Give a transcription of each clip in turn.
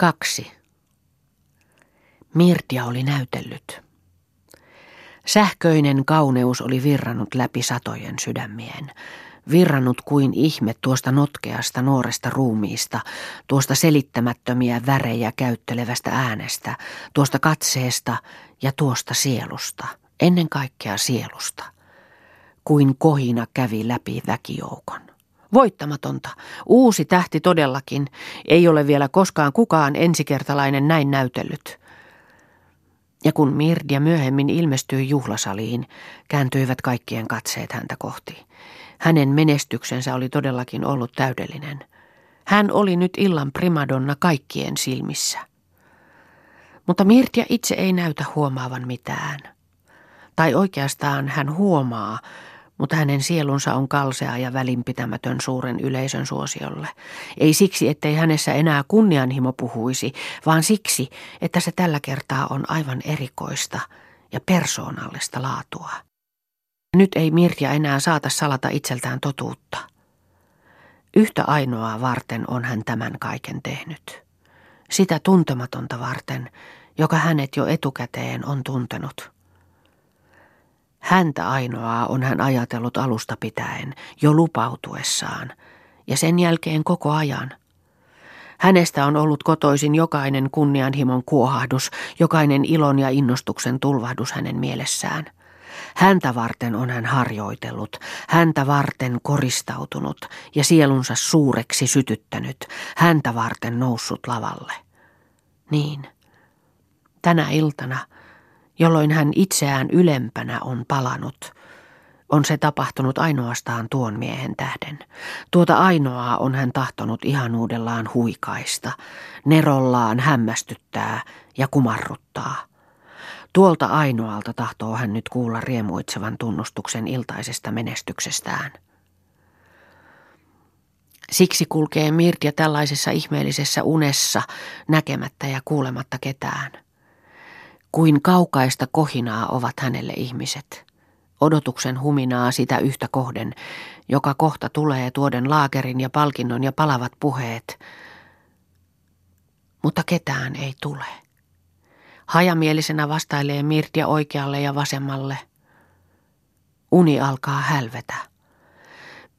Kaksi. Mirtia oli näytellyt. Sähköinen kauneus oli virrannut läpi satojen sydämien. Virrannut kuin ihme tuosta notkeasta nuoresta ruumiista, tuosta selittämättömiä värejä käyttelevästä äänestä, tuosta katseesta ja tuosta sielusta, ennen kaikkea sielusta. Kuin kohina kävi läpi väkijoukon. Voittamatonta. Uusi tähti todellakin. Ei ole vielä koskaan kukaan ensikertalainen näin näytellyt. Ja kun Mirdia myöhemmin ilmestyi juhlasaliin, kääntyivät kaikkien katseet häntä kohti. Hänen menestyksensä oli todellakin ollut täydellinen. Hän oli nyt illan primadonna kaikkien silmissä. Mutta Mirtia itse ei näytä huomaavan mitään. Tai oikeastaan hän huomaa, mutta hänen sielunsa on kalsea ja välinpitämätön suuren yleisön suosiolle. Ei siksi, ettei hänessä enää kunnianhimo puhuisi, vaan siksi, että se tällä kertaa on aivan erikoista ja persoonallista laatua. Nyt ei Mirja enää saata salata itseltään totuutta. Yhtä ainoaa varten on hän tämän kaiken tehnyt. Sitä tuntematonta varten, joka hänet jo etukäteen on tuntenut. Häntä ainoaa on hän ajatellut alusta pitäen, jo lupautuessaan, ja sen jälkeen koko ajan. Hänestä on ollut kotoisin jokainen kunnianhimon kuohahdus, jokainen ilon ja innostuksen tulvahdus hänen mielessään. Häntä varten on hän harjoitellut, häntä varten koristautunut ja sielunsa suureksi sytyttänyt, häntä varten noussut lavalle. Niin, tänä iltana – jolloin hän itseään ylempänä on palanut, on se tapahtunut ainoastaan tuon miehen tähden. Tuota ainoaa on hän tahtonut ihanuudellaan huikaista, nerollaan hämmästyttää ja kumarruttaa. Tuolta ainoalta tahtoo hän nyt kuulla riemuitsevan tunnustuksen iltaisesta menestyksestään. Siksi kulkee Mirtia tällaisessa ihmeellisessä unessa, näkemättä ja kuulematta ketään. Kuin kaukaista kohinaa ovat hänelle ihmiset. Odotuksen huminaa sitä yhtä kohden, joka kohta tulee tuoden laakerin ja palkinnon ja palavat puheet. Mutta ketään ei tule. Hajamielisenä vastailee Mirtia oikealle ja vasemmalle. Uni alkaa hälvetä.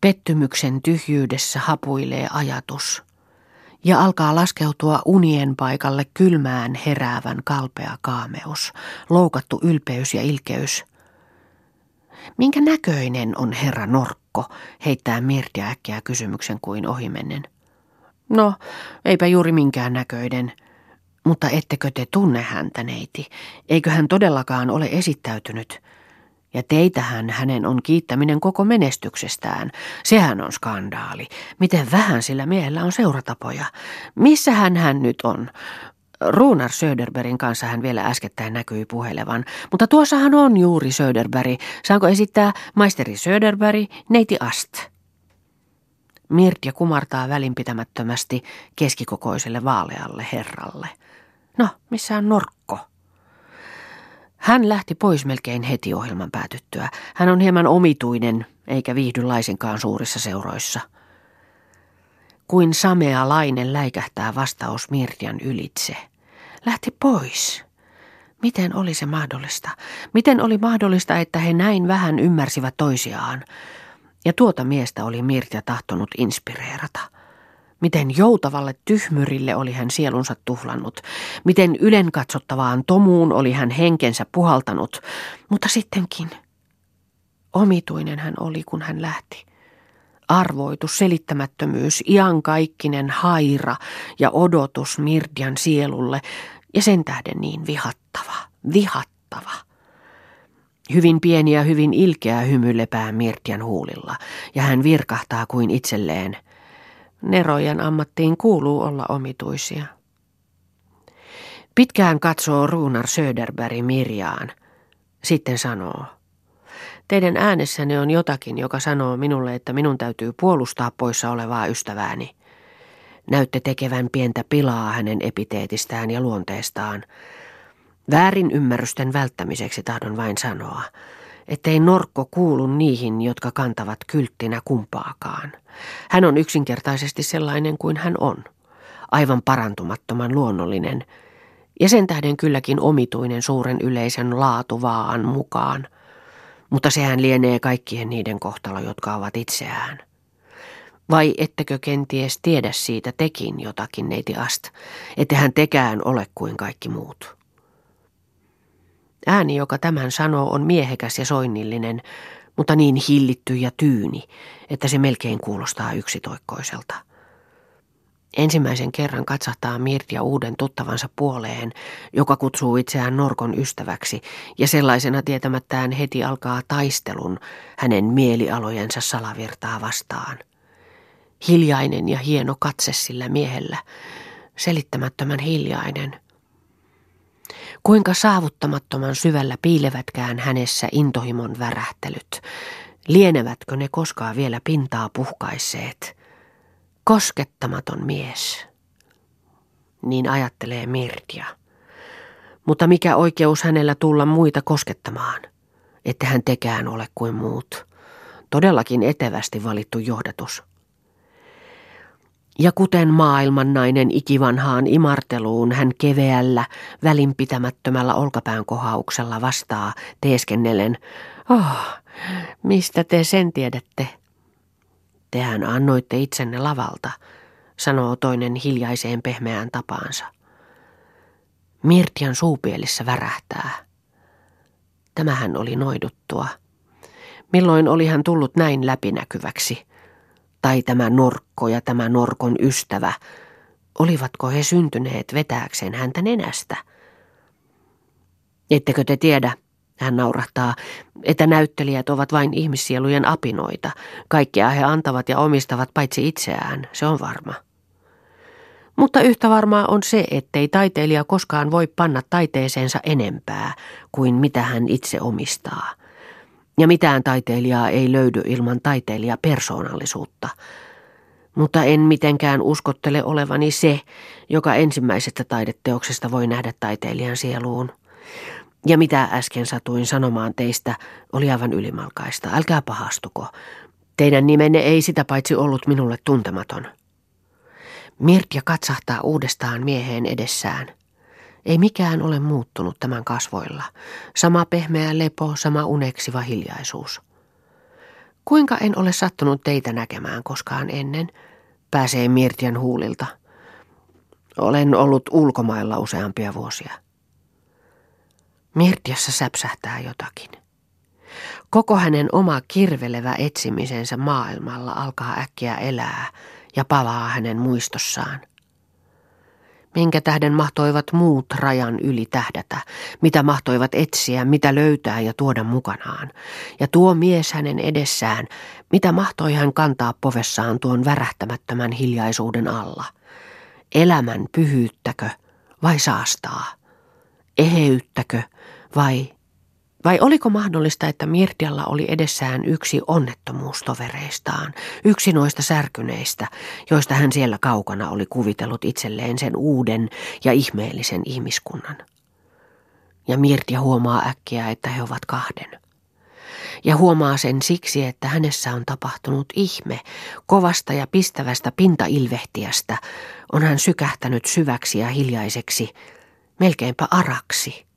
Pettymyksen tyhjyydessä hapuilee ajatus – ja alkaa laskeutua unien paikalle kylmään heräävän kalpea kaameus, loukattu ylpeys ja ilkeys. Minkä näköinen on herra Norkko, heittää Mirtia äkkiä kysymyksen kuin ohimennen. No, eipä juuri minkään näköinen. Mutta ettekö te tunne häntä, neiti? Eikö hän todellakaan ole esittäytynyt? Ja teitähän hänen on kiittäminen koko menestyksestään. Sehän on skandaali. Miten vähän sillä miehellä on seuratapoja. Missä hän nyt on? Ruunar Söderbergin kanssa hän vielä äskettäin näkyi puhelevan, mutta tuossahan on juuri Söderberg. Saanko esittää maisteri Söderberg, neiti Ast? Mirtja kumartaa välinpitämättömästi keskikokoiselle vaalealle herralle. No, missä on Norkko? Hän lähti pois melkein heti ohjelman päätyttyä. Hän on hieman omituinen, eikä viihdy laisinkaan suurissa seuroissa. Kuin samea lainen läikähtää vastaus Mirtian ylitse. Lähti pois. Miten oli se mahdollista? Miten oli mahdollista, että he näin vähän ymmärsivät toisiaan? Ja tuota miestä oli Mirtia tahtonut inspireerata. Miten joutavalle tyhmyrille oli hän sielunsa tuhlannut, miten ylenkatsottavaan tomuun oli hän henkensä puhaltanut, mutta sittenkin omituinen hän oli, kun hän lähti. Arvoitus, selittämättömyys, iankaikkinen haira ja odotus Mirdian sielulle ja sen tähden niin vihattava, vihattava. Hyvin pieni ja hyvin ilkeä hymy lepää Mirtian huulilla ja hän virkahtaa kuin itselleen – Nerojen ammattiin kuuluu olla omituisia. Pitkään katsoo Ruunar Söderberg Mirjaan. Sitten sanoo. Teidän äänessänne on jotakin, joka sanoo minulle, että minun täytyy puolustaa poissa olevaa ystävääni. Näytte tekevän pientä pilaa hänen epiteetistään ja luonteestaan. Väärin ymmärrysten välttämiseksi tahdon vain sanoa – ettei Norkko kuulu niihin, jotka kantavat kylttinä kumpaakaan. Hän on yksinkertaisesti sellainen kuin hän on. aivan parantumattoman luonnollinen, ja sen tähden kylläkin omituinen suuren yleisen laatuvaan mukaan. Mutta sehän lienee kaikkien niiden kohtalo, jotka ovat itseään. Vai ettekö kenties tiedä siitä tekin jotakin, neiti Ast, ettehän tekään ole kuin kaikki muut? Ääni, joka tämän sanoo, on miehekäs ja soinnillinen, mutta niin hillitty ja tyyni, että se melkein kuulostaa yksitoikkoiselta. Ensimmäisen kerran katsahtaa Mirtia uuden tuttavansa puoleen, joka kutsuu itseään Norkon ystäväksi, ja sellaisena tietämättään heti alkaa taistelun hänen mielialojensa salavirtaa vastaan. Hiljainen ja hieno katse sillä miehellä, selittämättömän hiljainen. Kuinka saavuttamattoman syvällä piilevätkään hänessä intohimon värähtelyt, lienevätkö ne koskaan vielä pintaa puhkaisseet – Koskettamaton mies. Niin ajattelee Mirtia. Mutta mikä oikeus hänellä tulla muita koskettamaan? Että hän tekään ole kuin muut. Todellakin etevästi valittu johdatus. Ja kuten maailmannainen ikivanhaan imarteluun hän keveällä, välinpitämättömällä olkapään kohauksella vastaa teeskennellen, oh, mistä te sen tiedätte? Tehän annoitte itsenne lavalta, sanoo toinen hiljaiseen pehmeään tapaansa. Mirtian suupielissä värähtää. Tämähän oli noiduttua. Milloin oli hän tullut näin läpinäkyväksi? Tai tämä norkko ja tämä norkon ystävä, olivatko he syntyneet vetääkseen häntä nenästä? Ettekö te tiedä, hän naurahtaa, että näyttelijät ovat vain ihmissielujen apinoita. Kaikkea he antavat ja omistavat paitsi itseään, se on varma. Mutta yhtä varmaa on se, ettei taiteilija koskaan voi panna taiteeseensa enempää kuin mitä hän itse omistaa. Ja mitään taiteilijaa ei löydy ilman taiteilija persoonallisuutta. Mutta en mitenkään uskottele olevani se, joka ensimmäisestä taideteoksesta voi nähdä taiteilijan sieluun. Ja mitä äsken satuin sanomaan teistä, oli aivan ylimalkaista. Älkää pahastuko. Teidän nimenne ei sitä paitsi ollut minulle tuntematon. Mirtja katsahtaa uudestaan mieheen edessään. Ei mikään ole muuttunut tämän kasvoilla. Sama pehmeä lepo, sama uneksiva hiljaisuus. Kuinka en ole sattunut teitä näkemään koskaan ennen, pääsee Mirtian huulilta. Olen ollut ulkomailla useampia vuosia. Mirtiassa säpsähtää jotakin. Koko hänen oma kirvelevä etsimisensä maailmalla alkaa äkkiä elää ja palaa hänen muistossaan. Minkä tähden mahtoivat muut rajan yli tähdätä, mitä mahtoivat etsiä, mitä löytää ja tuoda mukanaan. Ja tuo mies hänen edessään, mitä mahtoi hän kantaa povessaan tuon värähtämättömän hiljaisuuden alla. Elämän pyhyyttäkö vai saastaa? Eheyttäkö vai, vai oliko mahdollista, että Mirtialla oli edessään yksi onnettomuustovereistaan, yksi noista särkyneistä, joista hän siellä kaukana oli kuvitellut itselleen sen uuden ja ihmeellisen ihmiskunnan? Ja Mirtia huomaa äkkiä, että he ovat kahden. Ja huomaa sen siksi, että hänessä on tapahtunut ihme, kovasta ja pistävästä pintailvehtiästä on hän sykähtänyt syväksi ja hiljaiseksi, melkeinpä araksi.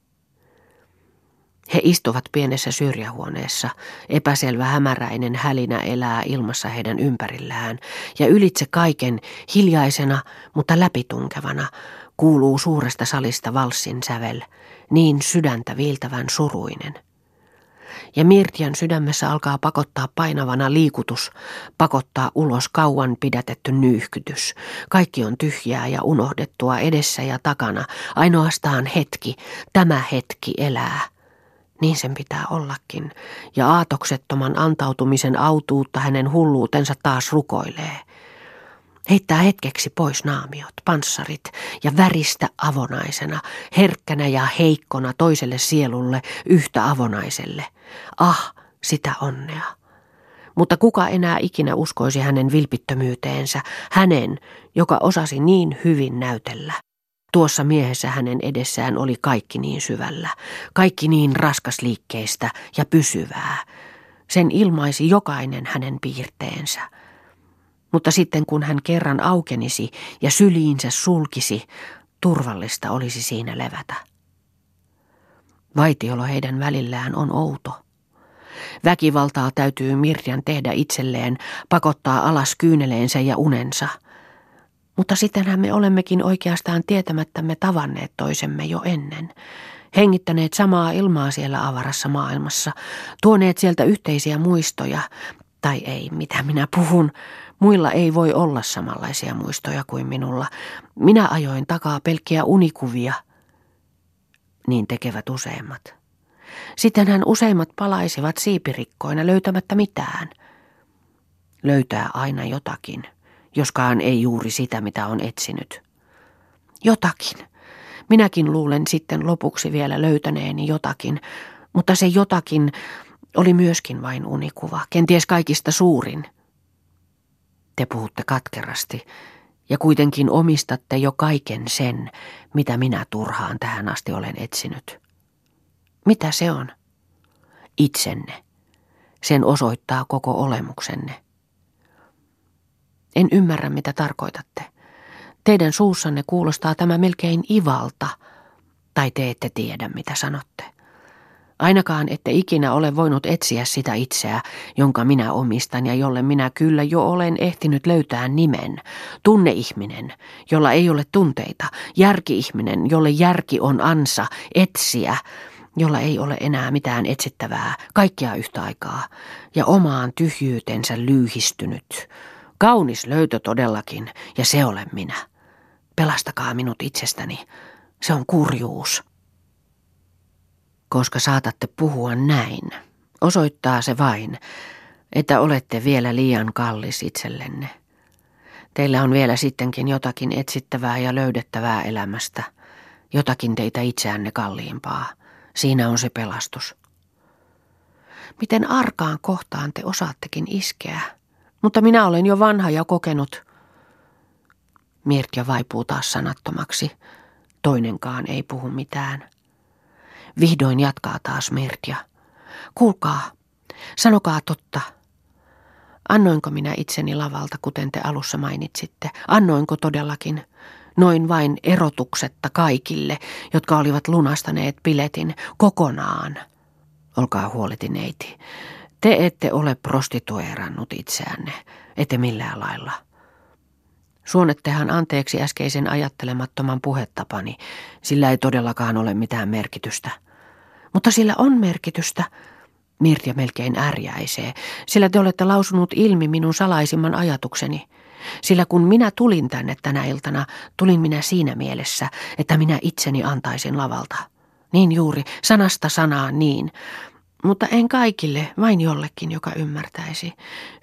He istuvat pienessä syrjähuoneessa. Epäselvä hämäräinen hälinä elää ilmassa heidän ympärillään, ja ylitse kaiken hiljaisena, mutta läpitunkevana, kuuluu suuresta salista valssin sävel, niin sydäntä viiltävän suruinen. Ja Mirtian sydämessä alkaa pakottaa painavana liikutus, pakottaa ulos kauan pidätetty nyyhkytys. Kaikki on tyhjää ja unohdettua edessä ja takana, ainoastaan hetki, tämä hetki elää. Niin sen pitää ollakin, ja aatoksettoman antautumisen autuutta hänen hulluutensa taas rukoilee. Heittää hetkeksi pois naamiot, panssarit ja väristä avonaisena, herkkänä ja heikkona toiselle sielulle, yhtä avonaiselle. Ah, sitä onnea. Mutta kuka enää ikinä uskoisi hänen vilpittömyyteensä, hänen, joka osasi niin hyvin näytellä. Tuossa miehessä hänen edessään oli kaikki niin syvällä, kaikki niin raskasliikkeistä ja pysyvää. Sen ilmaisi jokainen hänen piirteensä. Mutta sitten kun hän kerran aukenisi ja syliinsä sulkisi, turvallista olisi siinä levätä. Vaitiolo heidän välillään on outo. Väkivaltaa täytyy Mirjan tehdä itselleen, pakottaa alas kyyneleensä ja unensa. Mutta sittenhän me olemmekin oikeastaan tietämättämme tavanneet toisemme jo ennen. Hengittäneet samaa ilmaa siellä avarassa maailmassa, tuoneet sieltä yhteisiä muistoja, tai ei, mitä minä puhun. Muilla ei voi olla samanlaisia muistoja kuin minulla. Minä ajoin takaa pelkkiä unikuvia. Niin tekevät useimmat. Sittenhän useimmat palaisivat siipirikkoina löytämättä mitään. Löytää aina jotakin, joskaan ei juuri sitä, mitä on etsinyt. Jotakin. Minäkin luulen sitten lopuksi vielä löytäneeni jotakin, mutta se jotakin oli myöskin vain unikuva, kenties kaikista suurin. Te puhutte katkerasti ja kuitenkin omistatte jo kaiken sen, mitä minä turhaan tähän asti olen etsinyt. Mitä se on? Itsenne. Sen osoittaa koko olemuksenne. En ymmärrä, mitä tarkoitatte. Teidän suussanne kuulostaa tämä melkein ivalta, tai te ette tiedä, mitä sanotte. Ainakaan ette ikinä ole voinut etsiä sitä itseä, jonka minä omistan ja jolle minä kyllä jo olen ehtinyt löytää nimen. Tunneihminen, jolla ei ole tunteita. Järkiihminen, jolle järki on ansa, etsiä, jolla ei ole enää mitään etsittävää, kaikkia yhtä aikaa, ja omaan tyhjyytensä lyyhistynyt. Kaunis löytö todellakin, ja se olen minä. Pelastakaa minut itsestäni. Se on kurjuus. Koska saatatte puhua näin, osoittaa se vain, että olette vielä liian kallis itsellenne. Teillä on vielä sittenkin jotakin etsittävää ja löydettävää elämästä, jotakin teitä itseänne kalliimpaa. Siinä on se pelastus. Miten arkaan kohtaan te osaattekin iskeä, mutta minä olen jo vanha ja kokenut. Mirtja vaipuu taas sanattomaksi. Toinenkaan ei puhu mitään. Vihdoin jatkaa taas Mirtja. Kuulkaa, sanokaa totta. Annoinko minä itseni lavalta, kuten te alussa mainitsitte? Annoinko todellakin? Noin vain erotuksetta kaikille, jotka olivat lunastaneet piletin kokonaan. Olkaa huoleti, neiti. Te ette ole prostituerannut itseänne, ette millään lailla. Suonettehan anteeksi äskeisen ajattelemattoman puhetapani, sillä ei todellakaan ole mitään merkitystä. Mutta sillä on merkitystä. Mirja melkein ärjäisee, sillä te olette lausunut ilmi minun salaisimman ajatukseni. Sillä kun minä tulin tänne tänä iltana, tulin minä siinä mielessä, että minä itseni antaisin lavalta. Niin juuri, sanasta sanaan niin. Mutta en kaikille, vain jollekin, joka ymmärtäisi.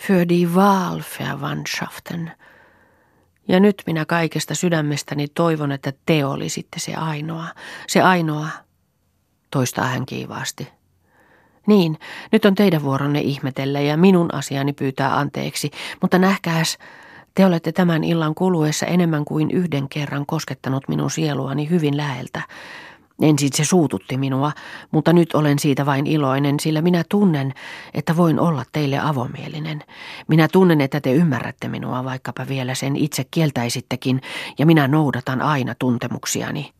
Für die Wahlverwandtschaften. Ja nyt minä kaikesta sydämestäni toivon, että te olisitte se ainoa, se ainoa, toistaa hän kiivaasti. Niin, nyt on teidän vuoronne ihmetellä ja minun asiani pyytää anteeksi, mutta nähkääs, te olette tämän illan kuluessa enemmän kuin yhden kerran koskettanut minun sieluani hyvin läheltä. Ensin se suututti minua, mutta nyt olen siitä vain iloinen, sillä minä tunnen, että voin olla teille avomielinen. Minä tunnen, että te ymmärrätte minua, vaikkapa vielä sen itse kieltäisittekin, ja minä noudatan aina tuntemuksiani.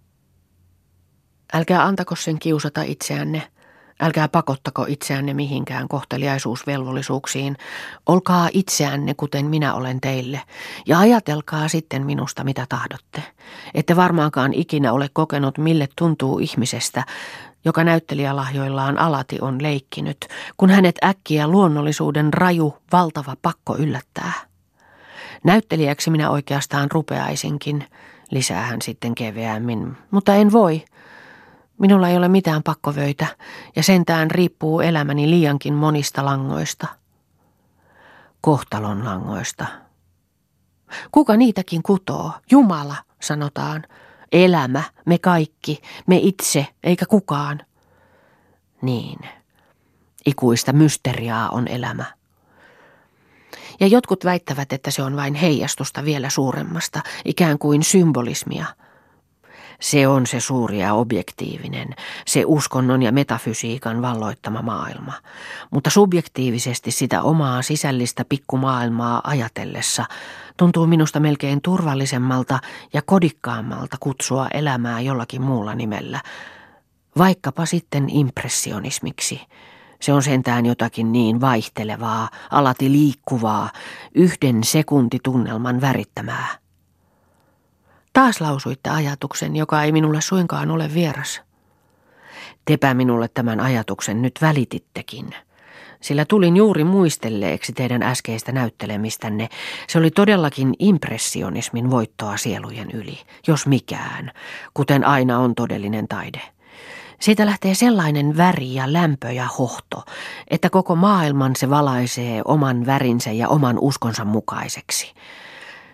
Älkää antako sen kiusata itseänne. Älkää pakottako itseänne mihinkään kohteliaisuusvelvollisuuksiin. Olkaa itseänne, kuten minä olen teille, ja ajatelkaa sitten minusta, mitä tahdotte. Ette varmaankaan ikinä ole kokenut, mille tuntuu ihmisestä, joka näyttelijälahjoillaan alati on leikkinyt, kun hänet äkkiä luonnollisuuden raju, valtava pakko yllättää. Näyttelijäksi minä oikeastaan rupeaisinkin, lisää hän sitten keveämmin, mutta en voi – Minulla ei ole mitään pakkovöitä ja sentään riippuu elämäni liiankin monista langoista. Kohtalon langoista. Kuka niitäkin kutoo? Jumala, sanotaan. Elämä, me kaikki, me itse, eikä kukaan. Niin, ikuista mysteriaa on elämä. Ja jotkut väittävät, että se on vain heijastusta vielä suuremmasta, ikään kuin symbolismia – Se on se suuri ja objektiivinen, se uskonnon ja metafysiikan valloittama maailma. Mutta subjektiivisesti sitä omaa sisällistä pikkumaailmaa ajatellessa tuntuu minusta melkein turvallisemmalta ja kodikkaammalta kutsua elämää jollakin muulla nimellä, vaikkapa sitten impressionismiksi. Se on sentään jotakin niin vaihtelevaa, alati liikkuvaa, yhden sekuntitunnelman värittämää. Taas lausuitte ajatuksen, joka ei minulle suinkaan ole vieras. Tepä minulle tämän ajatuksen nyt välitittekin. Sillä tulin juuri muistelleeksi teidän äskeistä näyttelemistänne. Se oli todellakin impressionismin voittoa sielujen yli, jos mikään, kuten aina on todellinen taide. Siitä lähtee sellainen väri ja lämpö ja hohto, että koko maailman se valaisee oman värinsä ja oman uskonsa mukaiseksi.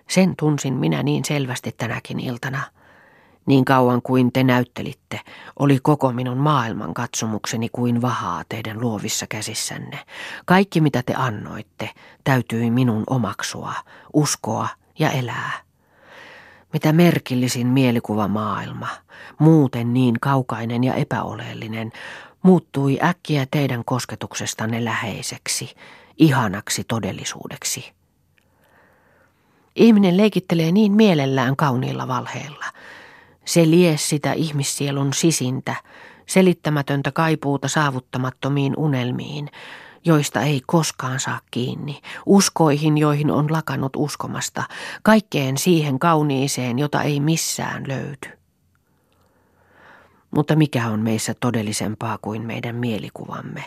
Sen tunsin minä niin selvästi tänäkin iltana. Niin kauan kuin te näyttelitte, oli koko minun maailman katsomukseni kuin vahaa teidän luovissa käsissänne. Kaikki mitä te annoitte, täytyi minun omaksua, uskoa ja elää. Mitä merkillisin mielikuva maailma, muuten niin kaukainen ja epäoleellinen, muuttui äkkiä teidän kosketuksestanne läheiseksi, ihanaksi todellisuudeksi. Ihminen leikittelee niin mielellään kauniilla valheilla. Se lie sitä ihmissielun sisintä, selittämätöntä kaipuuta saavuttamattomiin unelmiin, joista ei koskaan saa kiinni, uskoihin, joihin on lakannut uskomasta, kaikkeen siihen kauniiseen, jota ei missään löyty. Mutta mikä on meissä todellisempaa kuin meidän mielikuvamme,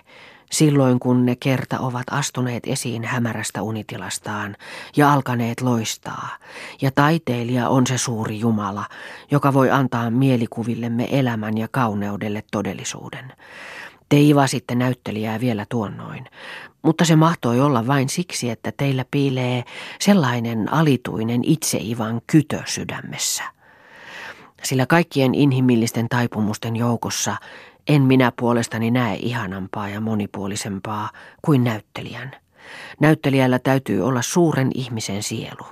silloin kun ne kerta ovat astuneet esiin hämärästä unitilastaan ja alkaneet loistaa, ja taiteilija on se suuri Jumala, joka voi antaa mielikuvillemme elämän ja kauneudelle todellisuuden. Te ivasitte näyttelijää vielä tuonnoin, mutta se mahtoi olla vain siksi, että teillä piilee sellainen alituinen itseivan kytö sydämessä. Sillä kaikkien inhimillisten taipumusten joukossa en minä puolestani näe ihanampaa ja monipuolisempaa kuin näyttelijän. Näyttelijällä täytyy olla suuren ihmisen sielu.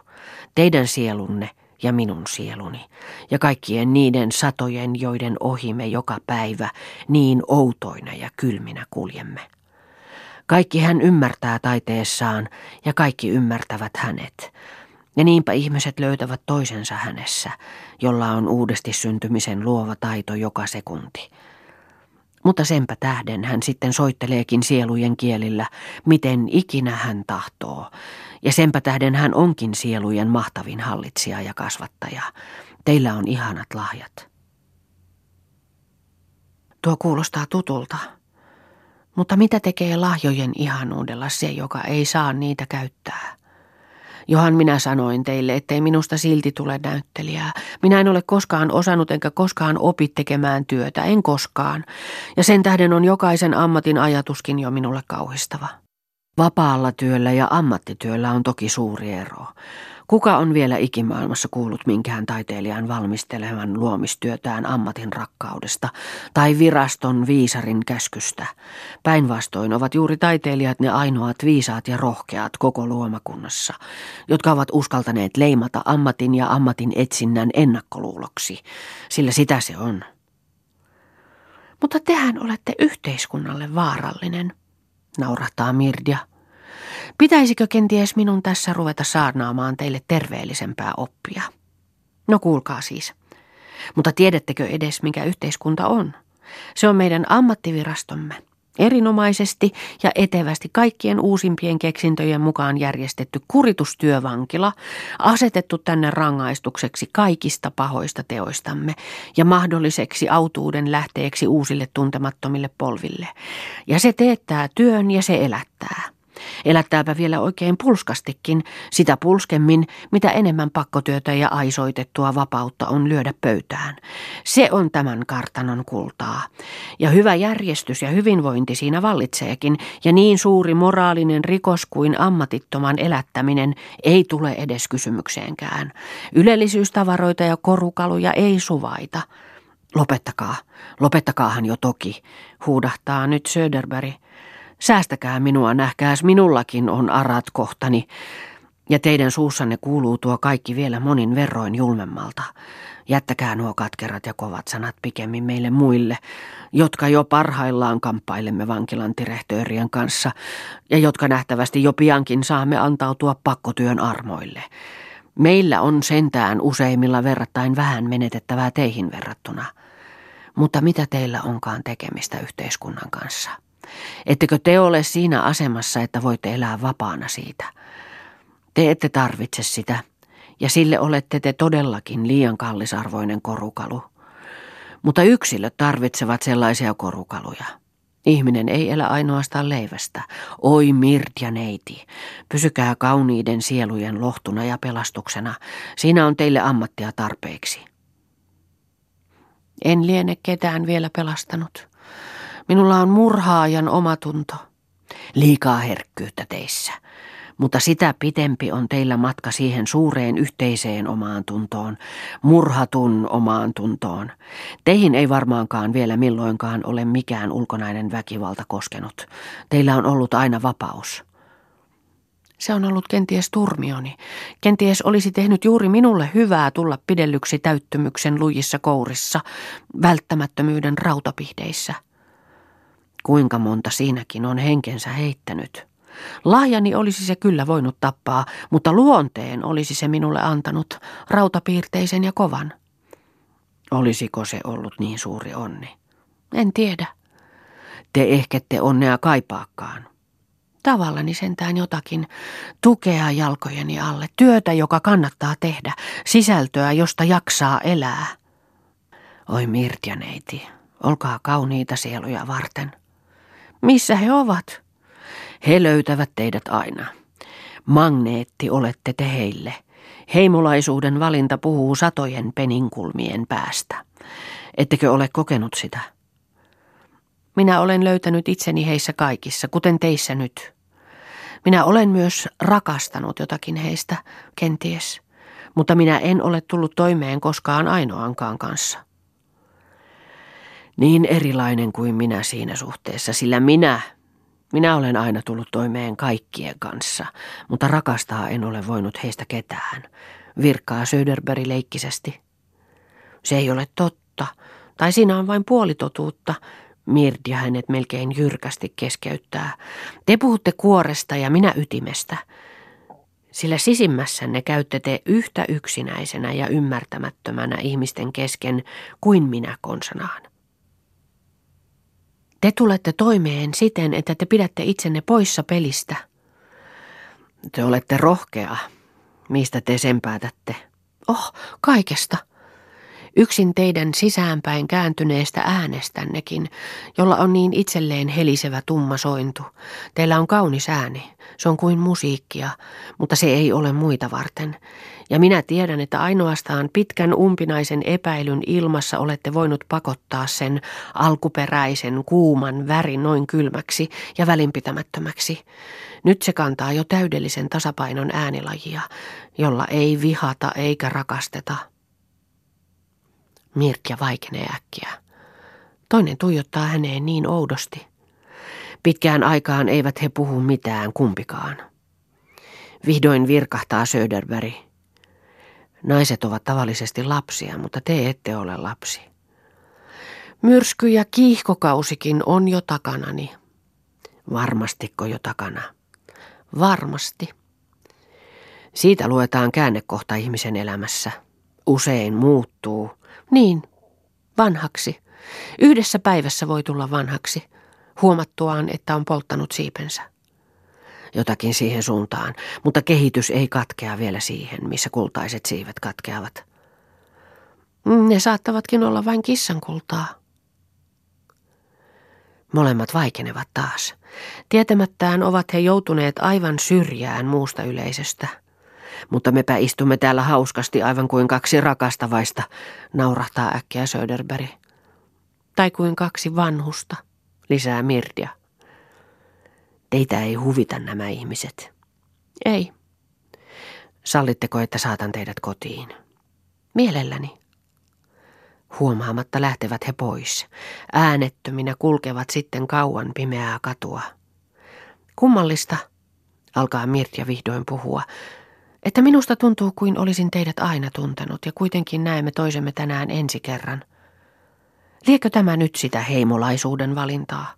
Teidän sielunne ja minun sieluni, ja kaikkien niiden satojen, joiden ohi me joka päivä niin outoina ja kylminä kuljemme. Kaikki hän ymmärtää taiteessaan, ja kaikki ymmärtävät hänet. Ja niinpä ihmiset löytävät toisensa hänessä, jolla on uudesti syntymisen luova taito joka sekunti. Mutta senpä tähden hän sitten soitteleekin sielujen kielillä, miten ikinä hän tahtoo. Ja senpä tähden hän onkin sielujen mahtavin hallitsija ja kasvattaja. Teillä on ihanat lahjat. Tuo kuulostaa tutulta. Mutta mitä tekee lahjojen ihanuudella se, joka ei saa niitä käyttää? Johan minä sanoin teille, ettei minusta silti tule näyttelijää. Minä en ole koskaan osannut enkä koskaan opi tekemään työtä, en koskaan. Ja sen tähden on jokaisen ammatin ajatuskin jo minulle kauhistava. Vapaalla työllä ja ammattityöllä on toki suuri ero. Kuka on vielä ikimaailmassa kuullut minkään taiteilijan valmistelevan luomistyötään ammatin rakkaudesta tai viraston viisarin käskystä? Päinvastoin ovat juuri taiteilijat ne ainoat viisaat ja rohkeat koko luomakunnassa, jotka ovat uskaltaneet leimata ammatin ja ammatin etsinnän ennakkoluuloksi, sillä sitä se on. Mutta tehän olette yhteiskunnalle vaarallinen, naurahtaa Mirdia. Pitäisikö kenties minun tässä ruveta saarnaamaan teille terveellisempää oppia? No kuulkaa siis. Mutta tiedättekö edes, mikä yhteiskunta on? Se on meidän ammattivirastomme. Erinomaisesti ja etevästi kaikkien uusimpien keksintöjen mukaan järjestetty kuritustyövankila, asetettu tänne rangaistukseksi kaikista pahoista teoistamme ja mahdolliseksi autuuden lähteeksi uusille tuntemattomille polville. Ja se teettää työn ja se elättää. Elättääpä vielä oikein pulskastikin, sitä pulskemmin, mitä enemmän pakkotyötä ja aisoitettua vapautta on lyödä pöytään. Se on tämän kartanon kultaa. Ja hyvä järjestys ja hyvinvointi siinä vallitseekin, ja niin suuri moraalinen rikos kuin ammatittoman elättäminen ei tule edes kysymykseenkään. Ylellisyystavaroita ja korukaluja ei suvaita. Lopettakaa, lopettakaahan jo toki, huudahtaa nyt Söderberg. Säästäkää minua, nähkääs minullakin on arat kohtani. Ja teidän suussanne kuuluu tuo kaikki vielä monin verroin julmemmalta. Jättäkää nuo katkerat ja kovat sanat pikemmin meille muille, jotka jo parhaillaan kamppailemme vankilan direhtöörien kanssa ja jotka nähtävästi jo piankin saamme antautua pakkotyön armoille. Meillä on sentään useimmilla verrattain vähän menetettävää teihin verrattuna. Mutta mitä teillä onkaan tekemistä yhteiskunnan kanssa? Ettekö te ole siinä asemassa, että voitte elää vapaana siitä? Te ette tarvitse sitä, ja sille olette te todellakin liian kallisarvoinen korukalu. Mutta yksilöt tarvitsevat sellaisia korukaluja. Ihminen ei elä ainoastaan leivästä. Oi Mirtja neiti, pysykää kauniiden sielujen lohtuna ja pelastuksena. Siinä on teille ammattia tarpeeksi. En liene ketään vielä pelastanut. Minulla on murhaajan omatunto. Liikaa herkkyyttä teissä mutta sitä pitempi on teillä matka siihen suureen yhteiseen omaan tuntoon, murhatun omaan tuntoon. Teihin ei varmaankaan vielä milloinkaan ole mikään ulkonainen väkivalta koskenut. Teillä on ollut aina vapaus. Se on ollut kenties turmioni. Kenties olisi tehnyt juuri minulle hyvää tulla pidellyksi täyttymyksen lujissa kourissa, välttämättömyyden rautapihdeissä. Kuinka monta siinäkin on henkensä heittänyt? Lahjani olisi se kyllä voinut tappaa, mutta luonteen olisi se minulle antanut, rautapiirteisen ja kovan. Olisiko se ollut niin suuri onni? En tiedä. Te ehkette onnea kaipaakaan. Tavallani sentään jotakin, tukea jalkojeni alle, työtä, joka kannattaa tehdä, sisältöä, josta jaksaa elää. Oi Mirtjaneiti, olkaa kauniita sieluja varten. Missä he ovat? He löytävät teidät aina. Magneetti olette te heille. Heimolaisuuden valinta puhuu satojen peninkulmien päästä. Ettekö ole kokenut sitä? Minä olen löytänyt itseni heissä kaikissa, kuten teissä nyt. Minä olen myös rakastanut jotakin heistä, kenties, mutta minä en ole tullut toimeen koskaan ainoankaan kanssa. Niin erilainen kuin minä siinä suhteessa, sillä minä minä olen aina tullut toimeen kaikkien kanssa, mutta rakastaa en ole voinut heistä ketään, virkkaa Söderberg leikkisesti. Se ei ole totta, tai siinä on vain puolitotuutta, Mirdia hänet melkein jyrkästi keskeyttää. Te puhutte kuoresta ja minä ytimestä. Sillä sisimmässänne käytte te yhtä yksinäisenä ja ymmärtämättömänä ihmisten kesken kuin minä konsanaan. Te tulette toimeen siten, että te pidätte itsenne poissa pelistä. Te olette rohkea. Mistä te sen päätätte? Oh, kaikesta. Yksin teidän sisäänpäin kääntyneestä äänestännekin, jolla on niin itselleen helisevä tumma sointu. Teillä on kaunis ääni, se on kuin musiikkia, mutta se ei ole muita varten. Ja minä tiedän, että ainoastaan pitkän umpinaisen epäilyn ilmassa olette voinut pakottaa sen alkuperäisen kuuman värin noin kylmäksi ja välinpitämättömäksi. Nyt se kantaa jo täydellisen tasapainon äänilajia, jolla ei vihata eikä rakasteta. Mirkja vaikenee äkkiä. Toinen tuijottaa häneen niin oudosti. Pitkään aikaan eivät he puhu mitään kumpikaan. Vihdoin virkahtaa Söderberg. Naiset ovat tavallisesti lapsia, mutta te ette ole lapsi. Myrsky ja kiihkokausikin on jo takanani. Varmastiko jo takana? Varmasti. Siitä luetaan käännekohta ihmisen elämässä. Usein muuttuu. Niin, vanhaksi. Yhdessä päivässä voi tulla vanhaksi, huomattuaan, että on polttanut siipensä jotakin siihen suuntaan, mutta kehitys ei katkea vielä siihen, missä kultaiset siivet katkeavat. Ne saattavatkin olla vain kissan kultaa. Molemmat vaikenevat taas. Tietämättään ovat he joutuneet aivan syrjään muusta yleisöstä. Mutta mepä istumme täällä hauskasti aivan kuin kaksi rakastavaista, naurahtaa äkkiä Söderberg. Tai kuin kaksi vanhusta, lisää Mirdia. Teitä ei huvita nämä ihmiset. Ei. Sallitteko, että saatan teidät kotiin? Mielelläni. Huomaamatta lähtevät he pois. Äänettöminä kulkevat sitten kauan pimeää katua. Kummallista, alkaa Mirtja vihdoin puhua, Että minusta tuntuu kuin olisin teidät aina tuntenut ja kuitenkin näemme toisemme tänään ensi kerran. Liekö tämä nyt sitä heimolaisuuden valintaa?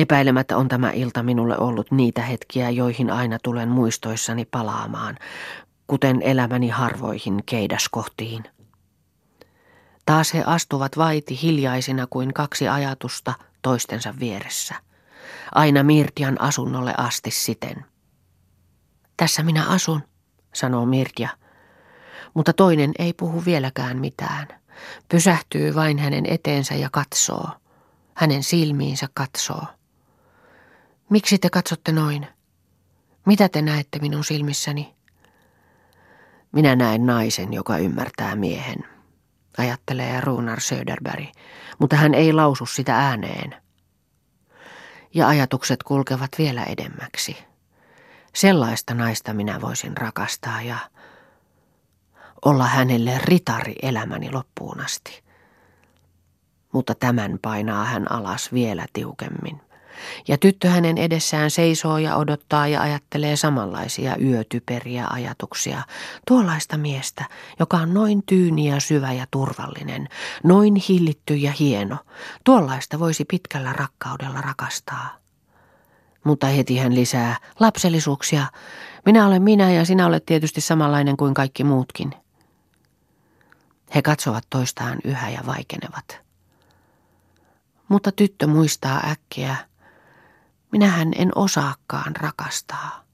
Epäilemättä on tämä ilta minulle ollut niitä hetkiä, joihin aina tulen muistoissani palaamaan, kuten elämäni harvoihin keidäskohtiin. Taas he astuvat vaiti hiljaisina kuin kaksi ajatusta toistensa vieressä. Aina Mirtian asunnolle asti siten. Tässä minä asun, sanoo Mirtia, mutta toinen ei puhu vieläkään mitään. Pysähtyy vain hänen eteensä ja katsoo. Hänen silmiinsä katsoo. Miksi te katsotte noin? Mitä te näette minun silmissäni? Minä näen naisen, joka ymmärtää miehen, ajattelee Runar Söderberg, mutta hän ei lausu sitä ääneen. Ja ajatukset kulkevat vielä edemmäksi. Sellaista naista minä voisin rakastaa ja olla hänelle ritari elämäni loppuun asti. Mutta tämän painaa hän alas vielä tiukemmin. Ja tyttö hänen edessään seisoo ja odottaa ja ajattelee samanlaisia yötyperiä ajatuksia. Tuollaista miestä, joka on noin tyyni ja syvä ja turvallinen, noin hillitty ja hieno. Tuollaista voisi pitkällä rakkaudella rakastaa. Mutta heti hän lisää lapsellisuuksia. Minä olen minä ja sinä olet tietysti samanlainen kuin kaikki muutkin. He katsovat toistaan yhä ja vaikenevat. Mutta tyttö muistaa äkkiä, Minähän en osaakaan rakastaa.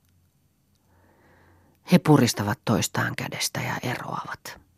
He puristavat toistaan kädestä ja eroavat.